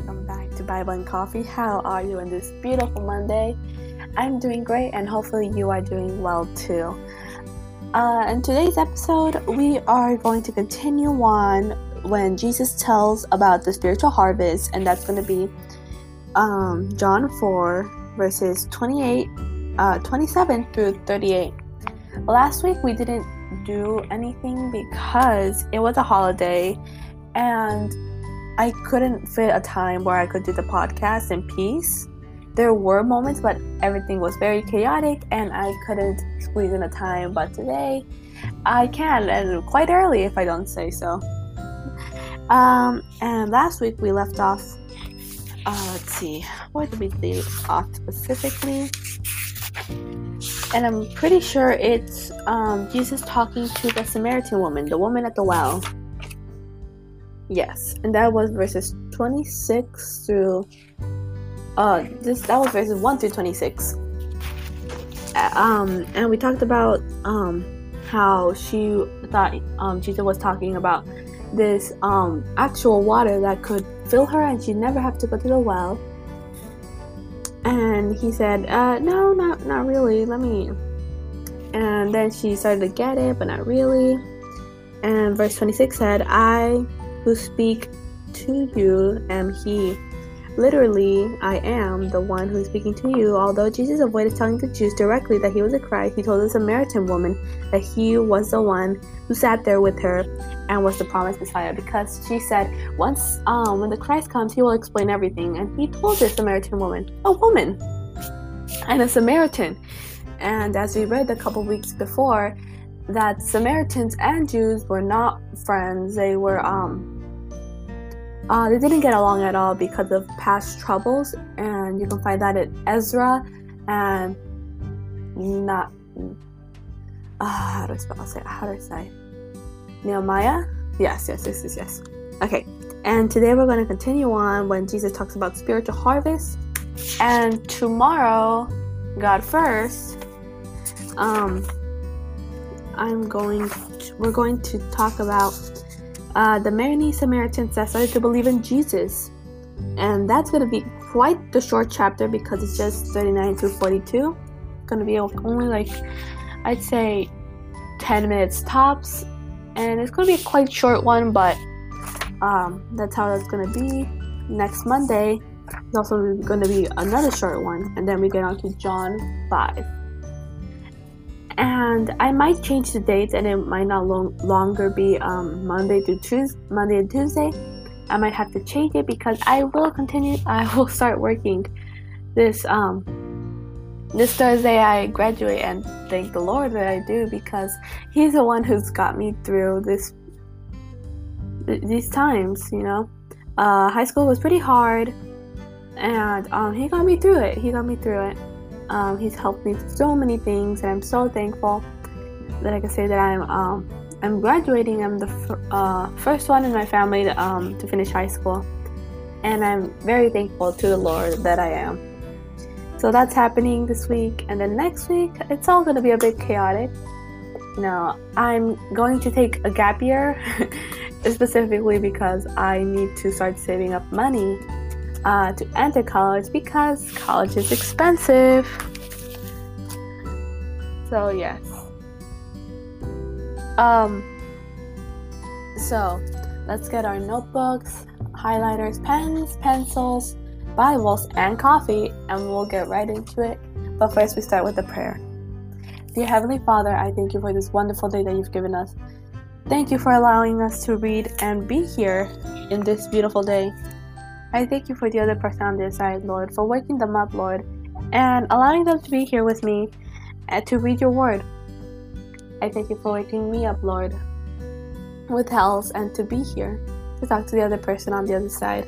welcome back to Bible and Coffee. How are you on this beautiful Monday? I'm doing great, and hopefully, you are doing well too. Uh, in today's episode, we are going to continue on when Jesus tells about the spiritual harvest, and that's going to be um, John 4, verses 28, uh, 27 through 38. Last week, we didn't do anything because it was a holiday and I couldn't fit a time where I could do the podcast in peace. There were moments, but everything was very chaotic and I couldn't squeeze in a time. But today, I can, and quite early if I don't say so. Um, and last week we left off. Uh, let's see, where did we leave off specifically? And I'm pretty sure it's um, Jesus talking to the Samaritan woman, the woman at the well. Yes, and that was verses 26 through uh this that was verses 1 through 26. Uh, um and we talked about um how she thought um Jesus was talking about this um actual water that could fill her and she'd never have to go to the well. And he said, uh no, not not really. Let me and then she started to get it, but not really. And verse 26 said, I who speak to you am he. Literally, I am the one who is speaking to you. Although Jesus avoided telling the Jews directly that he was a Christ, he told the Samaritan woman that he was the one who sat there with her and was the promised Messiah because she said, once um, when the Christ comes, he will explain everything. And he told this Samaritan woman, a woman, and a Samaritan. And as we read a couple weeks before, that Samaritans and Jews were not friends. They were um uh, they didn't get along at all because of past troubles, and you can find that in Ezra and not uh, how do I spell it? How do I say Nehemiah? Yes, yes, yes, yes, yes. Okay, and today we're going to continue on when Jesus talks about spiritual harvest, and tomorrow, God first, um, I'm going. To, we're going to talk about uh, the many Samaritans that started to believe in Jesus. And that's going to be quite the short chapter because it's just 39 through 42. It's going to be only like, I'd say, 10 minutes tops. And it's going to be a quite short one, but um, that's how it's going to be. Next Monday, it's also going to be another short one. And then we get on to John 5 and I might change the dates, and it might not long, longer be um, Monday to Tuesday, Monday and Tuesday. I might have to change it because I will continue. I will start working this um this Thursday. I graduate, and thank the Lord that I do because He's the one who's got me through this th- these times. You know, uh, high school was pretty hard, and um, He got me through it. He got me through it. Um, he's helped me through so many things, and I'm so thankful that I can say that I'm um, I'm graduating. I'm the f- uh, first one in my family to, um, to finish high school, and I'm very thankful to the Lord that I am. So that's happening this week, and then next week it's all going to be a bit chaotic. Know, I'm going to take a gap year, specifically because I need to start saving up money uh, to enter college because college is expensive. So yes. Um. So let's get our notebooks, highlighters, pens, pencils, Bibles, and coffee, and we'll get right into it. But first, we start with a prayer. Dear Heavenly Father, I thank you for this wonderful day that you've given us. Thank you for allowing us to read and be here in this beautiful day. I thank you for the other person on their side, Lord, for waking them up, Lord, and allowing them to be here with me and to read your word. I thank you for waking me up, Lord, with health and to be here to talk to the other person on the other side.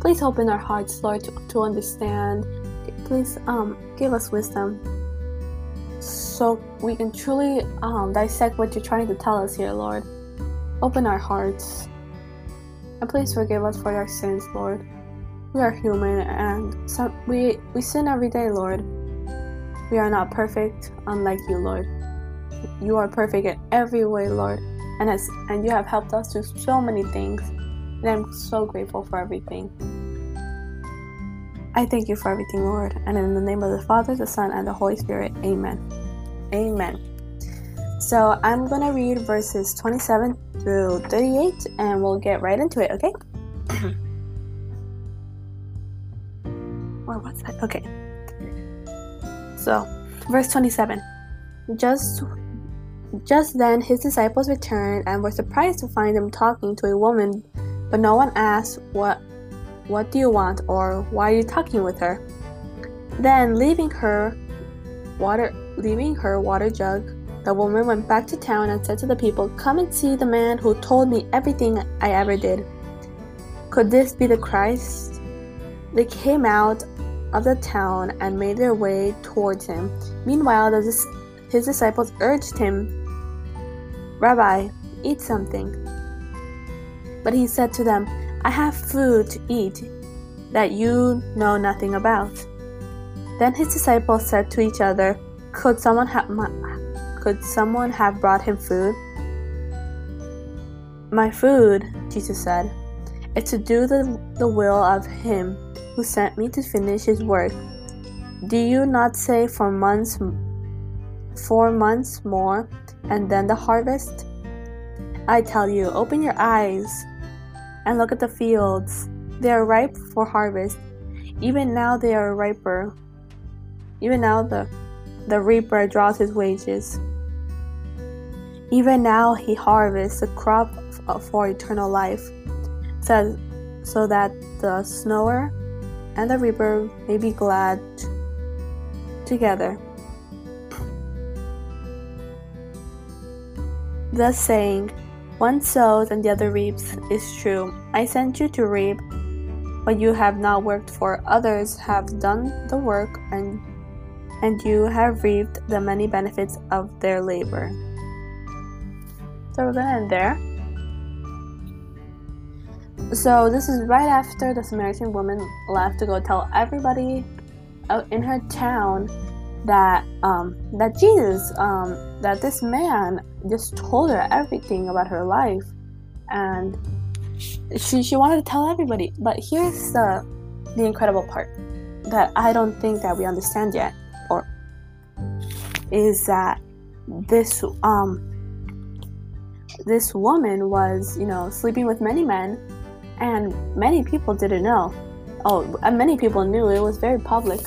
Please open our hearts, Lord, to, to understand. Please um, give us wisdom so we can truly um, dissect what you're trying to tell us here, Lord. Open our hearts and please forgive us for our sins, Lord. We are human and some, we, we sin every day, Lord. We are not perfect, unlike you, Lord. You are perfect in every way, Lord, and as and you have helped us through so many things, and I'm so grateful for everything. I thank you for everything, Lord. And in the name of the Father, the Son, and the Holy Spirit, amen. Amen. So I'm going to read verses 27 through 38 and we'll get right into it, okay? or what's that? Okay. So, verse 27. Just just then his disciples returned and were surprised to find him talking to a woman, but no one asked what what do you want or why are you talking with her? Then leaving her water leaving her water jug, the woman went back to town and said to the people, Come and see the man who told me everything I ever did. Could this be the Christ? They came out of the town and made their way towards him. Meanwhile, his disciples urged him, Rabbi, eat something. But he said to them, I have food to eat that you know nothing about. Then his disciples said to each other, Could someone have could someone have brought him food? My food, Jesus said, is to do the, the will of him who sent me to finish his work. Do you not say for months four months more and then the harvest? I tell you, open your eyes and look at the fields. They are ripe for harvest. Even now they are riper. Even now the the reaper draws his wages. Even now he harvests the crop for eternal life, so, that the sower and the reaper may be glad together. Thus saying, one sows and the other reaps is true. I sent you to reap what you have not worked for. Others have done the work and and you have reaped the many benefits of their labor. So we're gonna end there. So this is right after the Samaritan woman left to go tell everybody in her town that um, that Jesus, um, that this man just told her everything about her life, and she she wanted to tell everybody. But here's the the incredible part that I don't think that we understand yet, is that this um this woman was you know sleeping with many men and many people didn't know. Oh, many people knew it was very public.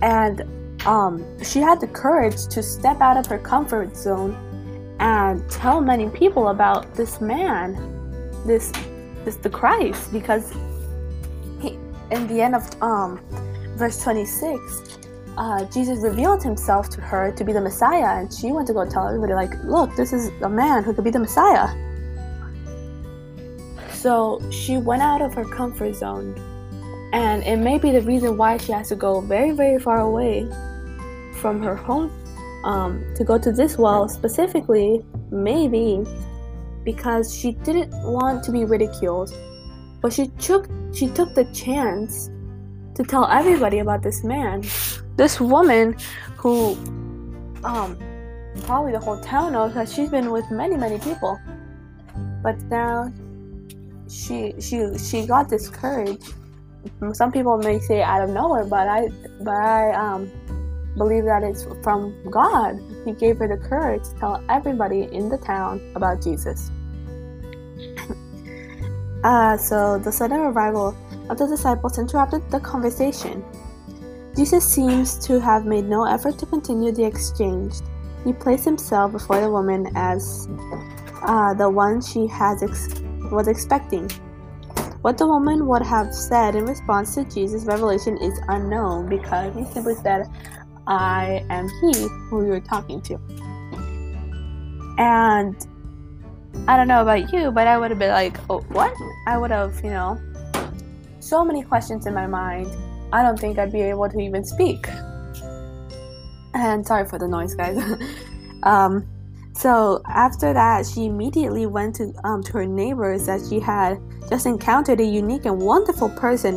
And um, she had the courage to step out of her comfort zone and tell many people about this man, this, this the Christ, because he, in the end of um, verse 26, uh, Jesus revealed himself to her to be the Messiah, and she went to go tell everybody, like, look, this is a man who could be the Messiah. So she went out of her comfort zone. And it may be the reason why she has to go very, very far away from her home um, to go to this well specifically, maybe because she didn't want to be ridiculed. But she took she took the chance to tell everybody about this man. This woman who um probably the whole town knows that she's been with many, many people. But now she she she got this courage. Some people may say out of nowhere, but I but I um believe that it's from God. He gave her the courage to tell everybody in the town about Jesus. uh, so the sudden arrival of the disciples interrupted the conversation. Jesus seems to have made no effort to continue the exchange. He placed himself before the woman as uh, the one she has ex- was expecting. What the woman would have said in response to Jesus' revelation is unknown because he simply said, I am he who you're talking to. And I don't know about you, but I would have been like, oh, what? I would have, you know, so many questions in my mind. I don't think I'd be able to even speak. And sorry for the noise, guys. um, so after that, she immediately went to um, to her neighbors that she had just encountered a unique and wonderful person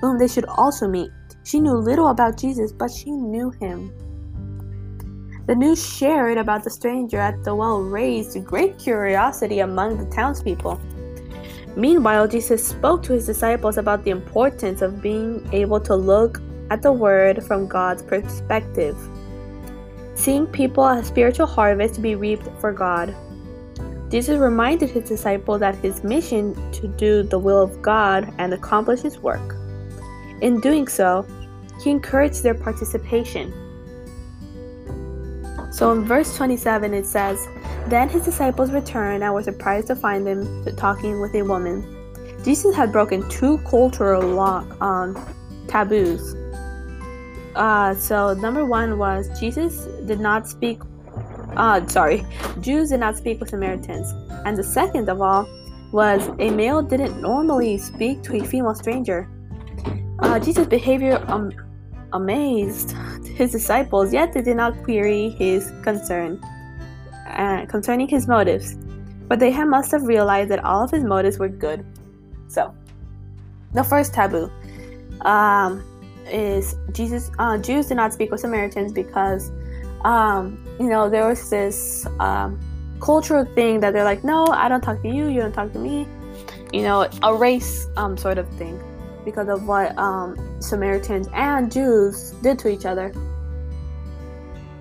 whom they should also meet. She knew little about Jesus, but she knew him. The news shared about the stranger at the well raised great curiosity among the townspeople. Meanwhile, Jesus spoke to his disciples about the importance of being able to look at the word from God's perspective, seeing people as spiritual harvest to be reaped for God. Jesus reminded his disciples that his mission to do the will of God and accomplish his work. In doing so, he encouraged their participation. So in verse 27 it says, Then his disciples returned and were surprised to find him talking with a woman. Jesus had broken two cultural law, um, taboos. Uh, so number one was Jesus did not speak. Uh, sorry, Jews did not speak with Samaritans, and the second of all was a male didn't normally speak to a female stranger. Uh, Jesus' behavior um, amazed his disciples, yet they did not query his concern uh, concerning his motives. But they must have realized that all of his motives were good. So, the first taboo um, is Jesus. Uh, Jews did not speak with Samaritans because, um, you know, there was this um, cultural thing that they're like, no, I don't talk to you, you don't talk to me. You know, a race um, sort of thing because of what um, Samaritans and Jews did to each other.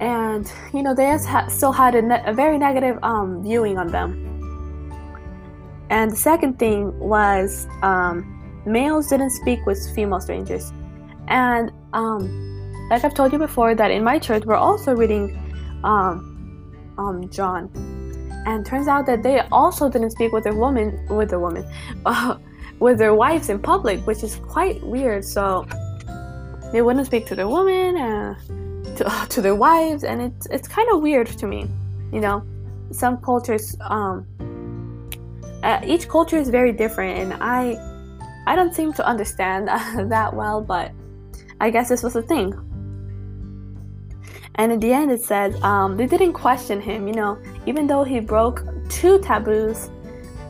And, you know, they still had a, ne- a very negative um, viewing on them. And the second thing was um, males didn't speak with female strangers. And um, like I've told you before, that in my church we're also reading um, um, John. And turns out that they also didn't speak with their woman, with their woman, uh, with their wives in public, which is quite weird. So they wouldn't speak to their woman, uh, to, to their wives, and it's it's kind of weird to me. You know, some cultures, um, uh, each culture is very different, and I I don't seem to understand that well, but I guess this was a thing. And in the end, it says um, they didn't question him. You know, even though he broke two taboos,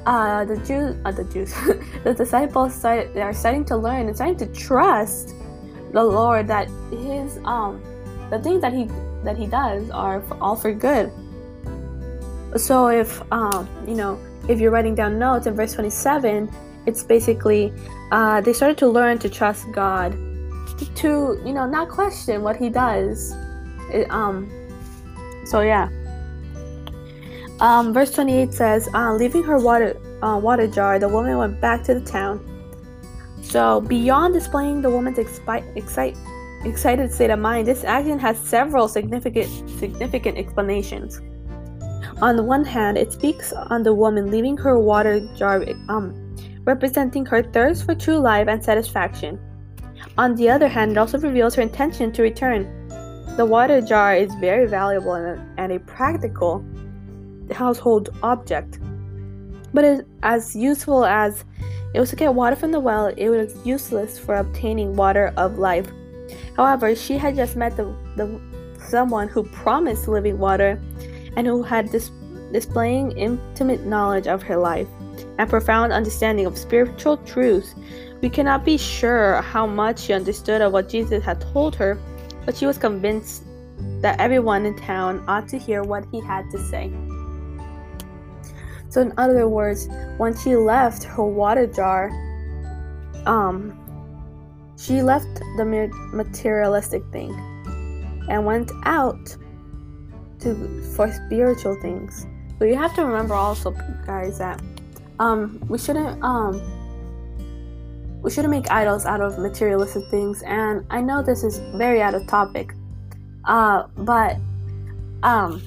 uh, the Jews, uh, the Jews, the disciples started, they are starting to learn and starting to trust the Lord that His um, the things that He that He does are all for good. So if um, you know, if you're writing down notes in verse 27, it's basically uh, they started to learn to trust God, to you know not question what He does. It, um, so yeah. Um, verse 28 says, uh, leaving her water uh, water jar, the woman went back to the town. So, beyond displaying the woman's expi- excite- excited state of mind, this action has several significant significant explanations. On the one hand, it speaks on the woman leaving her water jar, um, representing her thirst for true life and satisfaction. On the other hand, it also reveals her intention to return. The water jar is very valuable and a, and a practical household object. But as useful as it was to get water from the well, it was useless for obtaining water of life. However, she had just met the, the someone who promised living water and who had dis- displaying intimate knowledge of her life and profound understanding of spiritual truths. We cannot be sure how much she understood of what Jesus had told her, but she was convinced that everyone in town ought to hear what he had to say. So, in other words, when she left her water jar, um, she left the materialistic thing and went out to for spiritual things. But you have to remember also, guys, that um, we shouldn't um, we shouldn't make idols out of materialistic things. And I know this is very out of topic, uh, but um,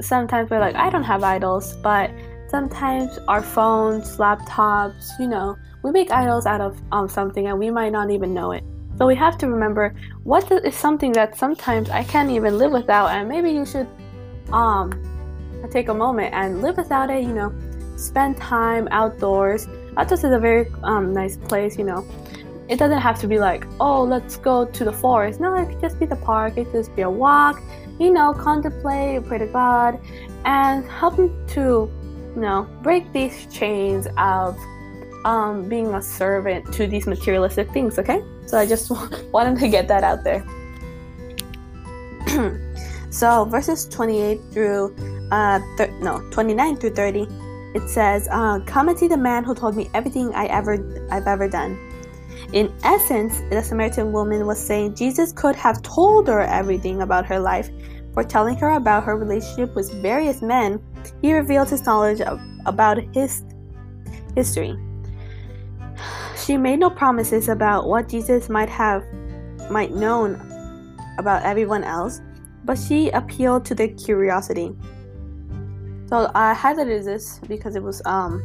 sometimes we're like, I don't have idols, but sometimes our phones, laptops, you know, we make idols out of um, something and we might not even know it. So we have to remember what is something that sometimes I can't even live without, and maybe you should um take a moment and live without it. You know, spend time outdoors. Outdoors is a very um, nice place. You know, it doesn't have to be like, oh, let's go to the forest. No, it could just be the park. It could just be a walk. You know, contemplate, pray to God, and help him to you know, break these chains of um, being a servant to these materialistic things, okay? So I just wanted to get that out there. so verses 28 through uh thir- no 29 through 30 it says, uh, "Come and see the man who told me everything I ever I've ever done." In essence, the Samaritan woman was saying Jesus could have told her everything about her life, for telling her about her relationship with various men, he revealed his knowledge of, about his history. She made no promises about what Jesus might have might known about everyone else, but she appealed to their curiosity. So I highlighted this because it was um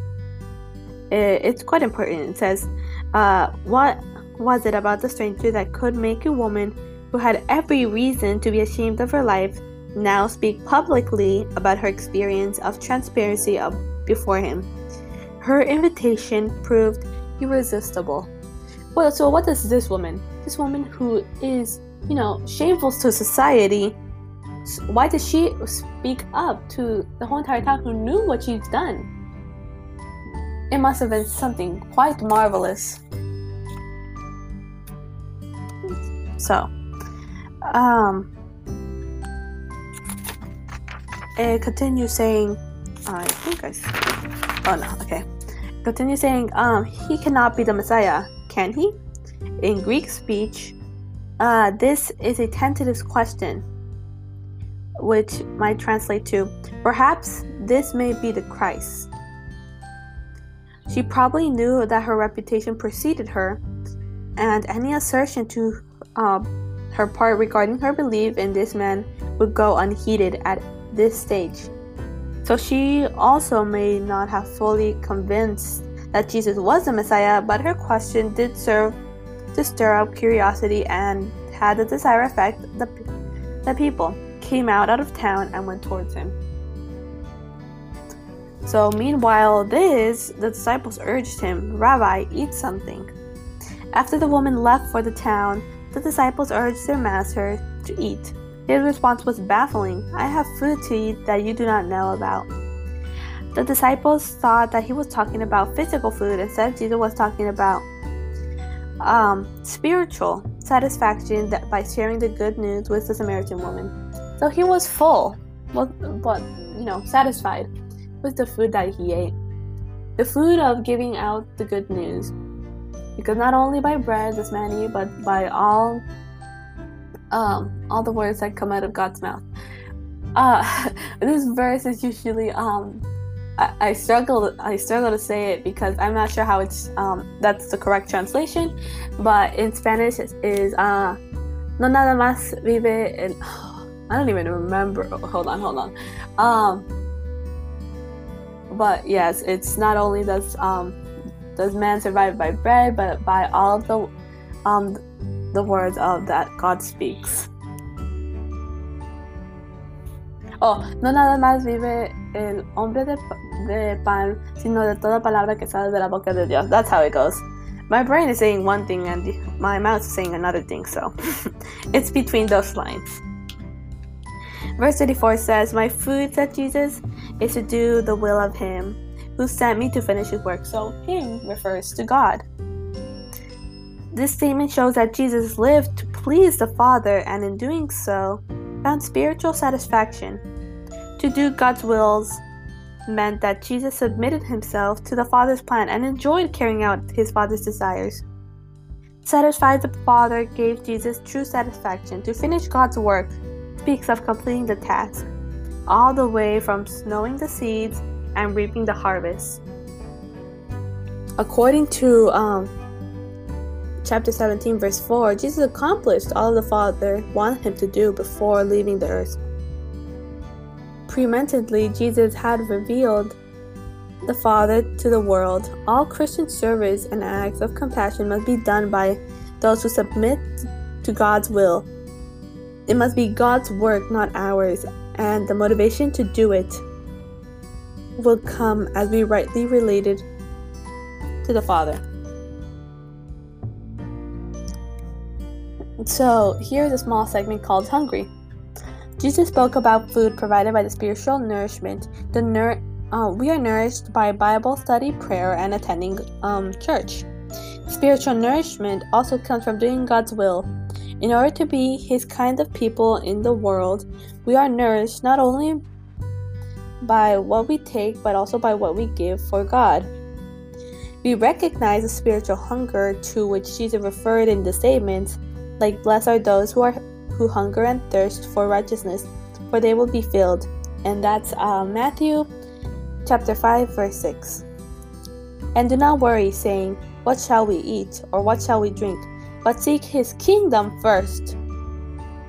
it, it's quite important. It says, uh, what was it about the stranger that could make a woman who had every reason to be ashamed of her life now speak publicly about her experience of transparency of, before him? Her invitation proved irresistible. Well, so what does this woman, this woman who is, you know, shameful to society, why does she speak up to the whole entire town who knew what she's done? It must have been something quite marvelous. So, um, it continues saying, I think I, oh no, okay. Continue saying, um, he cannot be the Messiah, can he? In Greek speech, uh, this is a tentative question, which might translate to, perhaps this may be the Christ. She probably knew that her reputation preceded her, and any assertion to uh, her part regarding her belief in this man would go unheeded at this stage. So she also may not have fully convinced that Jesus was the Messiah, but her question did serve to stir up curiosity and had the desired effect. The, the people came out, out of town and went towards him. So, meanwhile, this, the disciples urged him, Rabbi, eat something. After the woman left for the town, the disciples urged their master to eat. His response was baffling I have food to eat that you do not know about. The disciples thought that he was talking about physical food, instead, Jesus was talking about um, spiritual satisfaction that by sharing the good news with the Samaritan woman. So he was full, but, but you know, satisfied with the food that he ate. The food of giving out the good news. Because not only by bread does man eat, but by all um, all the words that come out of God's mouth. Uh, this verse is usually um, I, I, struggle I struggle to say it because I'm not sure how it's um, that's the correct translation, but in Spanish it is uh, no nada más vive en. I don't even remember. Hold on, hold on. Um, but yes, it's not only does um, does man survive by bread, but by all of the um, the words of that God speaks. Oh, no nada más vive el hombre de, de pan, sino de toda palabra que sale de la boca de Dios. That's how it goes. My brain is saying one thing and my mouth is saying another thing, so it's between those lines. Verse 34 says, My food, said Jesus, is to do the will of Him who sent me to finish His work. So, Him refers to God. This statement shows that Jesus lived to please the Father and in doing so found spiritual satisfaction. To do God's wills meant that Jesus submitted himself to the Father's plan and enjoyed carrying out his Father's desires. Satisfied the Father gave Jesus true satisfaction. To finish God's work speaks of completing the task, all the way from sowing the seeds and reaping the harvest. According to um, chapter 17, verse 4, Jesus accomplished all the Father wanted him to do before leaving the earth. Premeditated, Jesus had revealed the Father to the world. All Christian service and acts of compassion must be done by those who submit to God's will. It must be God's work, not ours, and the motivation to do it will come as we rightly related to the Father. So, here's a small segment called Hungry. Jesus spoke about food provided by the spiritual nourishment. The nur- uh, we are nourished by Bible study, prayer, and attending um, church. Spiritual nourishment also comes from doing God's will. In order to be His kind of people in the world, we are nourished not only by what we take, but also by what we give for God. We recognize the spiritual hunger to which Jesus referred in the statements, like blessed are those who are who hunger and thirst for righteousness, for they will be filled. And that's uh, Matthew chapter 5 verse 6. And do not worry saying, what shall we eat or what shall we drink? But seek his kingdom first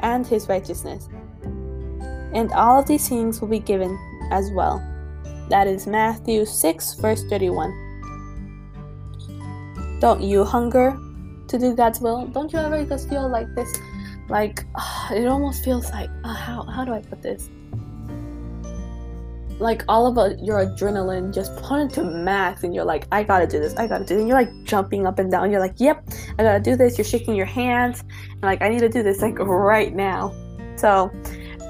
and his righteousness. And all of these things will be given as well. That is Matthew 6 verse 31. Don't you hunger to do God's will? Don't you ever just feel like this? Like uh, it almost feels like uh, how how do I put this? Like all of a, your adrenaline just put to max, and you're like, I gotta do this, I gotta do. This. And you're like jumping up and down. You're like, Yep, I gotta do this. You're shaking your hands, and like I need to do this like right now. So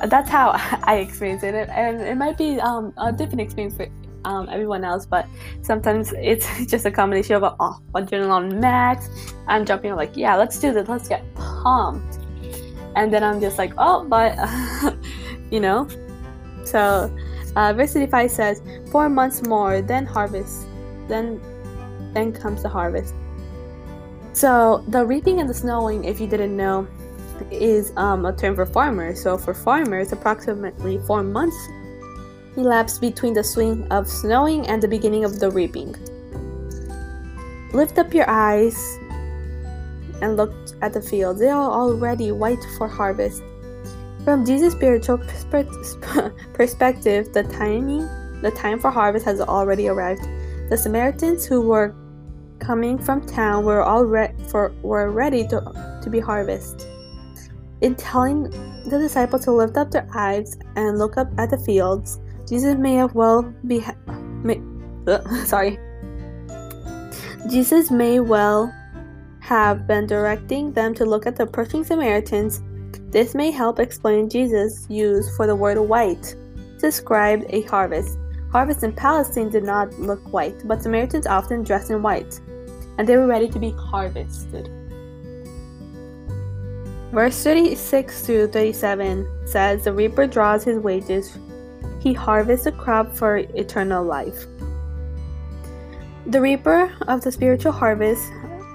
that's how I experience it, and it might be um, a different experience for um, everyone else, but sometimes it's just a combination of oh, adrenaline on max. I'm jumping like, yeah, let's do this, let's get pumped, and then I'm just like, oh, but you know. So, uh, verse 35 says, four months more, then harvest, then then comes the harvest. So the reaping and the snowing, if you didn't know, is um, a term for farmers. So for farmers, approximately four months elapsed between the swing of snowing and the beginning of the reaping. Lift up your eyes and look at the fields. They are already white for harvest. From Jesus' spiritual perspective, the timing, the time for harvest has already arrived. The Samaritans who were coming from town were all re- for, were ready to, to be harvested. In telling the disciples to lift up their eyes and look up at the fields, Jesus may have well be ha- may, sorry. Jesus may well have been directing them to look at the approaching Samaritans. This may help explain Jesus' use for the word white to describe a harvest. Harvest in Palestine did not look white, but Samaritans often dressed in white, and they were ready to be harvested. Verse 36 to 37 says, The reaper draws his wages he harvests a crop for eternal life. The reaper of the spiritual harvest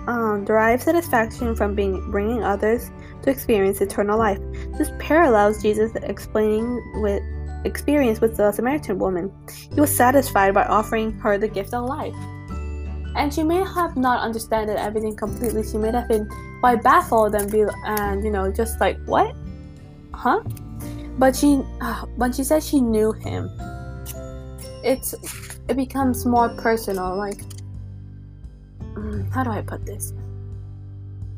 um, derives satisfaction from being, bringing others to experience eternal life. This parallels Jesus' explaining with experience with the Samaritan woman. He was satisfied by offering her the gift of life. And she may have not understood everything completely. She may have been quite baffled and be and you know just like what, huh? But she when she says she knew him. It's it becomes more personal like mm, how do i put this?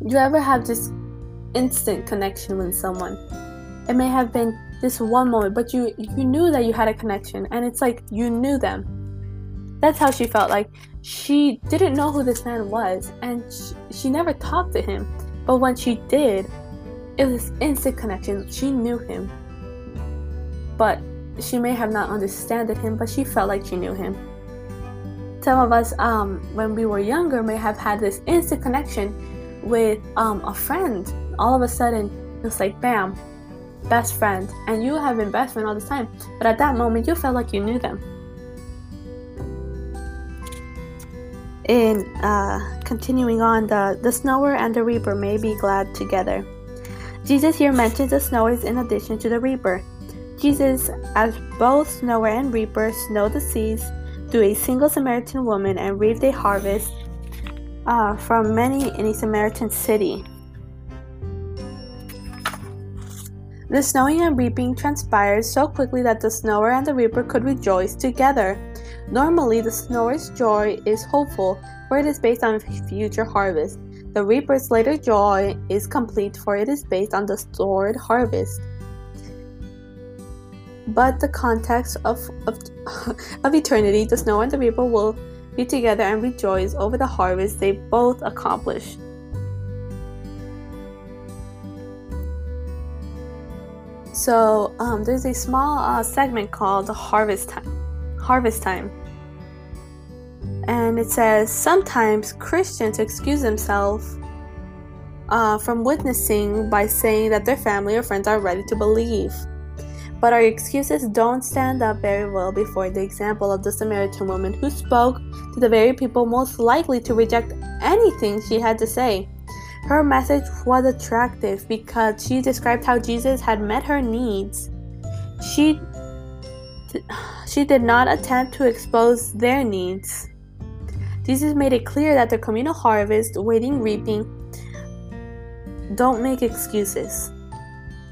You ever have this instant connection with someone? It may have been this one moment but you you knew that you had a connection and it's like you knew them. That's how she felt like she didn't know who this man was and she, she never talked to him. But when she did it was instant connection. She knew him but she may have not understood him, but she felt like she knew him. Some of us, um, when we were younger, may have had this instant connection with um, a friend. All of a sudden, it's like bam, best friend, and you have been best friend all this time. But at that moment, you felt like you knew them. In uh, continuing on, the the snower and the reaper may be glad together. Jesus here mentions the snowers in addition to the reaper. Jesus, as both sower and reaper, snowed the seas through a single Samaritan woman and reaped a harvest uh, from many in a Samaritan city. The snowing and reaping transpired so quickly that the snower and the reaper could rejoice together. Normally, the snower's joy is hopeful, for it is based on future harvest. The reaper's later joy is complete, for it is based on the stored harvest but the context of, of, of eternity, the snow and the reaper will be together and rejoice over the harvest they both accomplished. So um, there's a small uh, segment called Harvest Time. Harvest Time. And it says sometimes Christians excuse themselves uh, from witnessing by saying that their family or friends are ready to believe. But our excuses don't stand up very well before the example of the Samaritan woman who spoke to the very people most likely to reject anything she had to say. Her message was attractive because she described how Jesus had met her needs. She she did not attempt to expose their needs. Jesus made it clear that the communal harvest, waiting reaping, don't make excuses.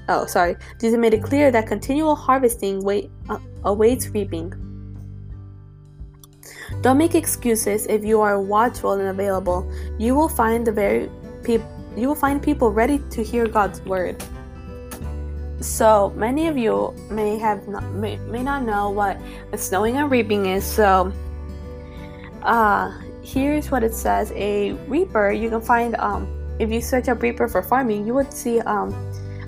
Oh, sorry. Jesus made it clear that continual harvesting wait, uh, awaits reaping. Don't make excuses if you are watchful and available. You will find the very people you will find people ready to hear God's word. So many of you may have not, may, may not know what snowing and reaping is. So uh, here's what it says: a reaper. You can find um, if you search up reaper for farming, you would see um,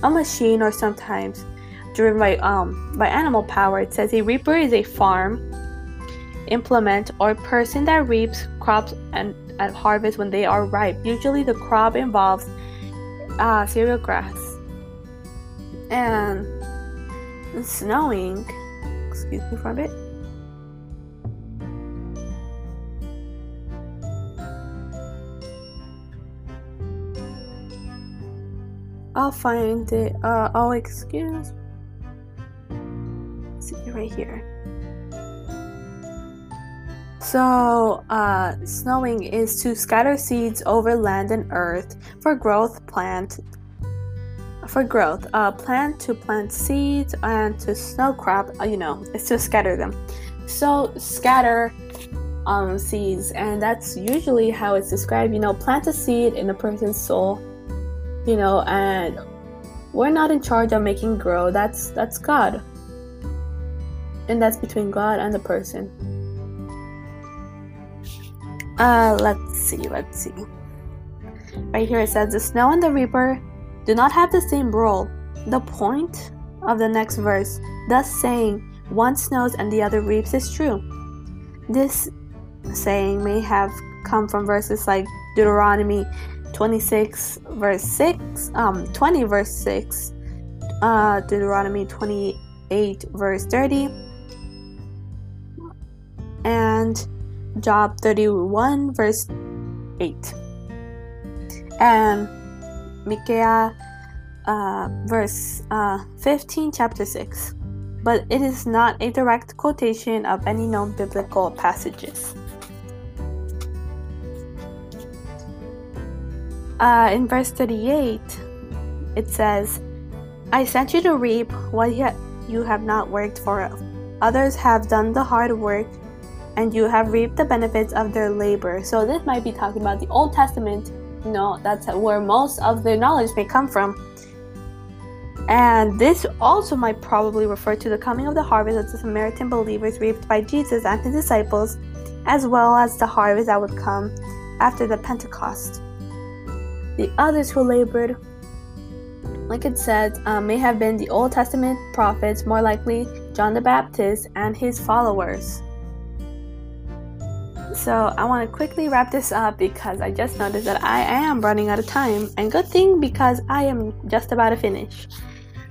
a machine or sometimes driven by um by animal power. It says a reaper is a farm implement or person that reaps crops and at harvest when they are ripe. Usually, the crop involves uh, cereal grass and snowing. Excuse me for a bit. I'll find it. Uh, oh, excuse. see right here. So, uh, snowing is to scatter seeds over land and earth for growth. Plant for growth. Uh, plant to plant seeds and to snow crop. Uh, you know, it's to scatter them. So scatter um, seeds, and that's usually how it's described. You know, plant a seed in a person's soul you know and we're not in charge of making grow. That's that's god. And that's between god and the person. Uh let's see let's see. Right here it says the snow and the reaper do not have the same role. The point of the next verse thus saying one snows and the other reaps is true. This saying may have come from verses like deuteronomy 26 verse 6 um 20 verse 6 uh deuteronomy 28 verse 30 and job 31 verse 8 and micaiah uh, verse uh, 15 chapter 6 but it is not a direct quotation of any known biblical passages Uh, in verse 38, it says, I sent you to reap what you have not worked for. Others have done the hard work, and you have reaped the benefits of their labor. So, this might be talking about the Old Testament. You know, that's where most of the knowledge may come from. And this also might probably refer to the coming of the harvest of the Samaritan believers reaped by Jesus and his disciples, as well as the harvest that would come after the Pentecost. The others who labored, like it said, um, may have been the Old Testament prophets, more likely John the Baptist and his followers. So I want to quickly wrap this up because I just noticed that I am running out of time, and good thing because I am just about to finish.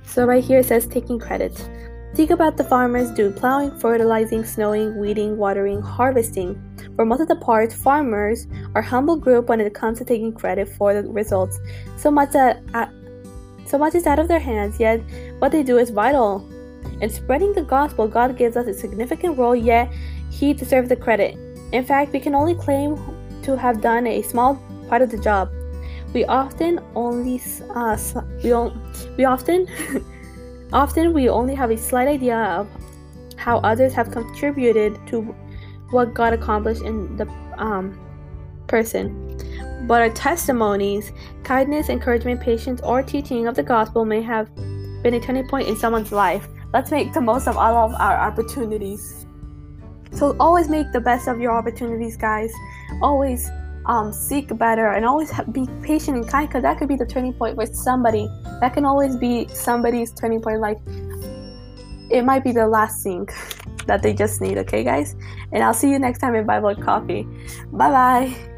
So right here it says taking credit. Think about the farmers do plowing, fertilizing, snowing, weeding, watering, harvesting. For most of the part, farmers are humble group when it comes to taking credit for the results. So much that uh, so much is out of their hands, yet what they do is vital. In spreading the gospel, God gives us a significant role, yet He deserves the credit. In fact, we can only claim to have done a small part of the job. We often only uh, we, we often Often we only have a slight idea of how others have contributed to what God accomplished in the um, person. But our testimonies, kindness, encouragement, patience, or teaching of the gospel may have been a turning point in someone's life. Let's make the most of all of our opportunities. So always make the best of your opportunities, guys. Always um, seek better and always be patient and kind because that could be the turning point with somebody. That can always be somebody's turning point. Like it might be the last thing that they just need. Okay, guys. And I'll see you next time in Bible Coffee. Bye bye.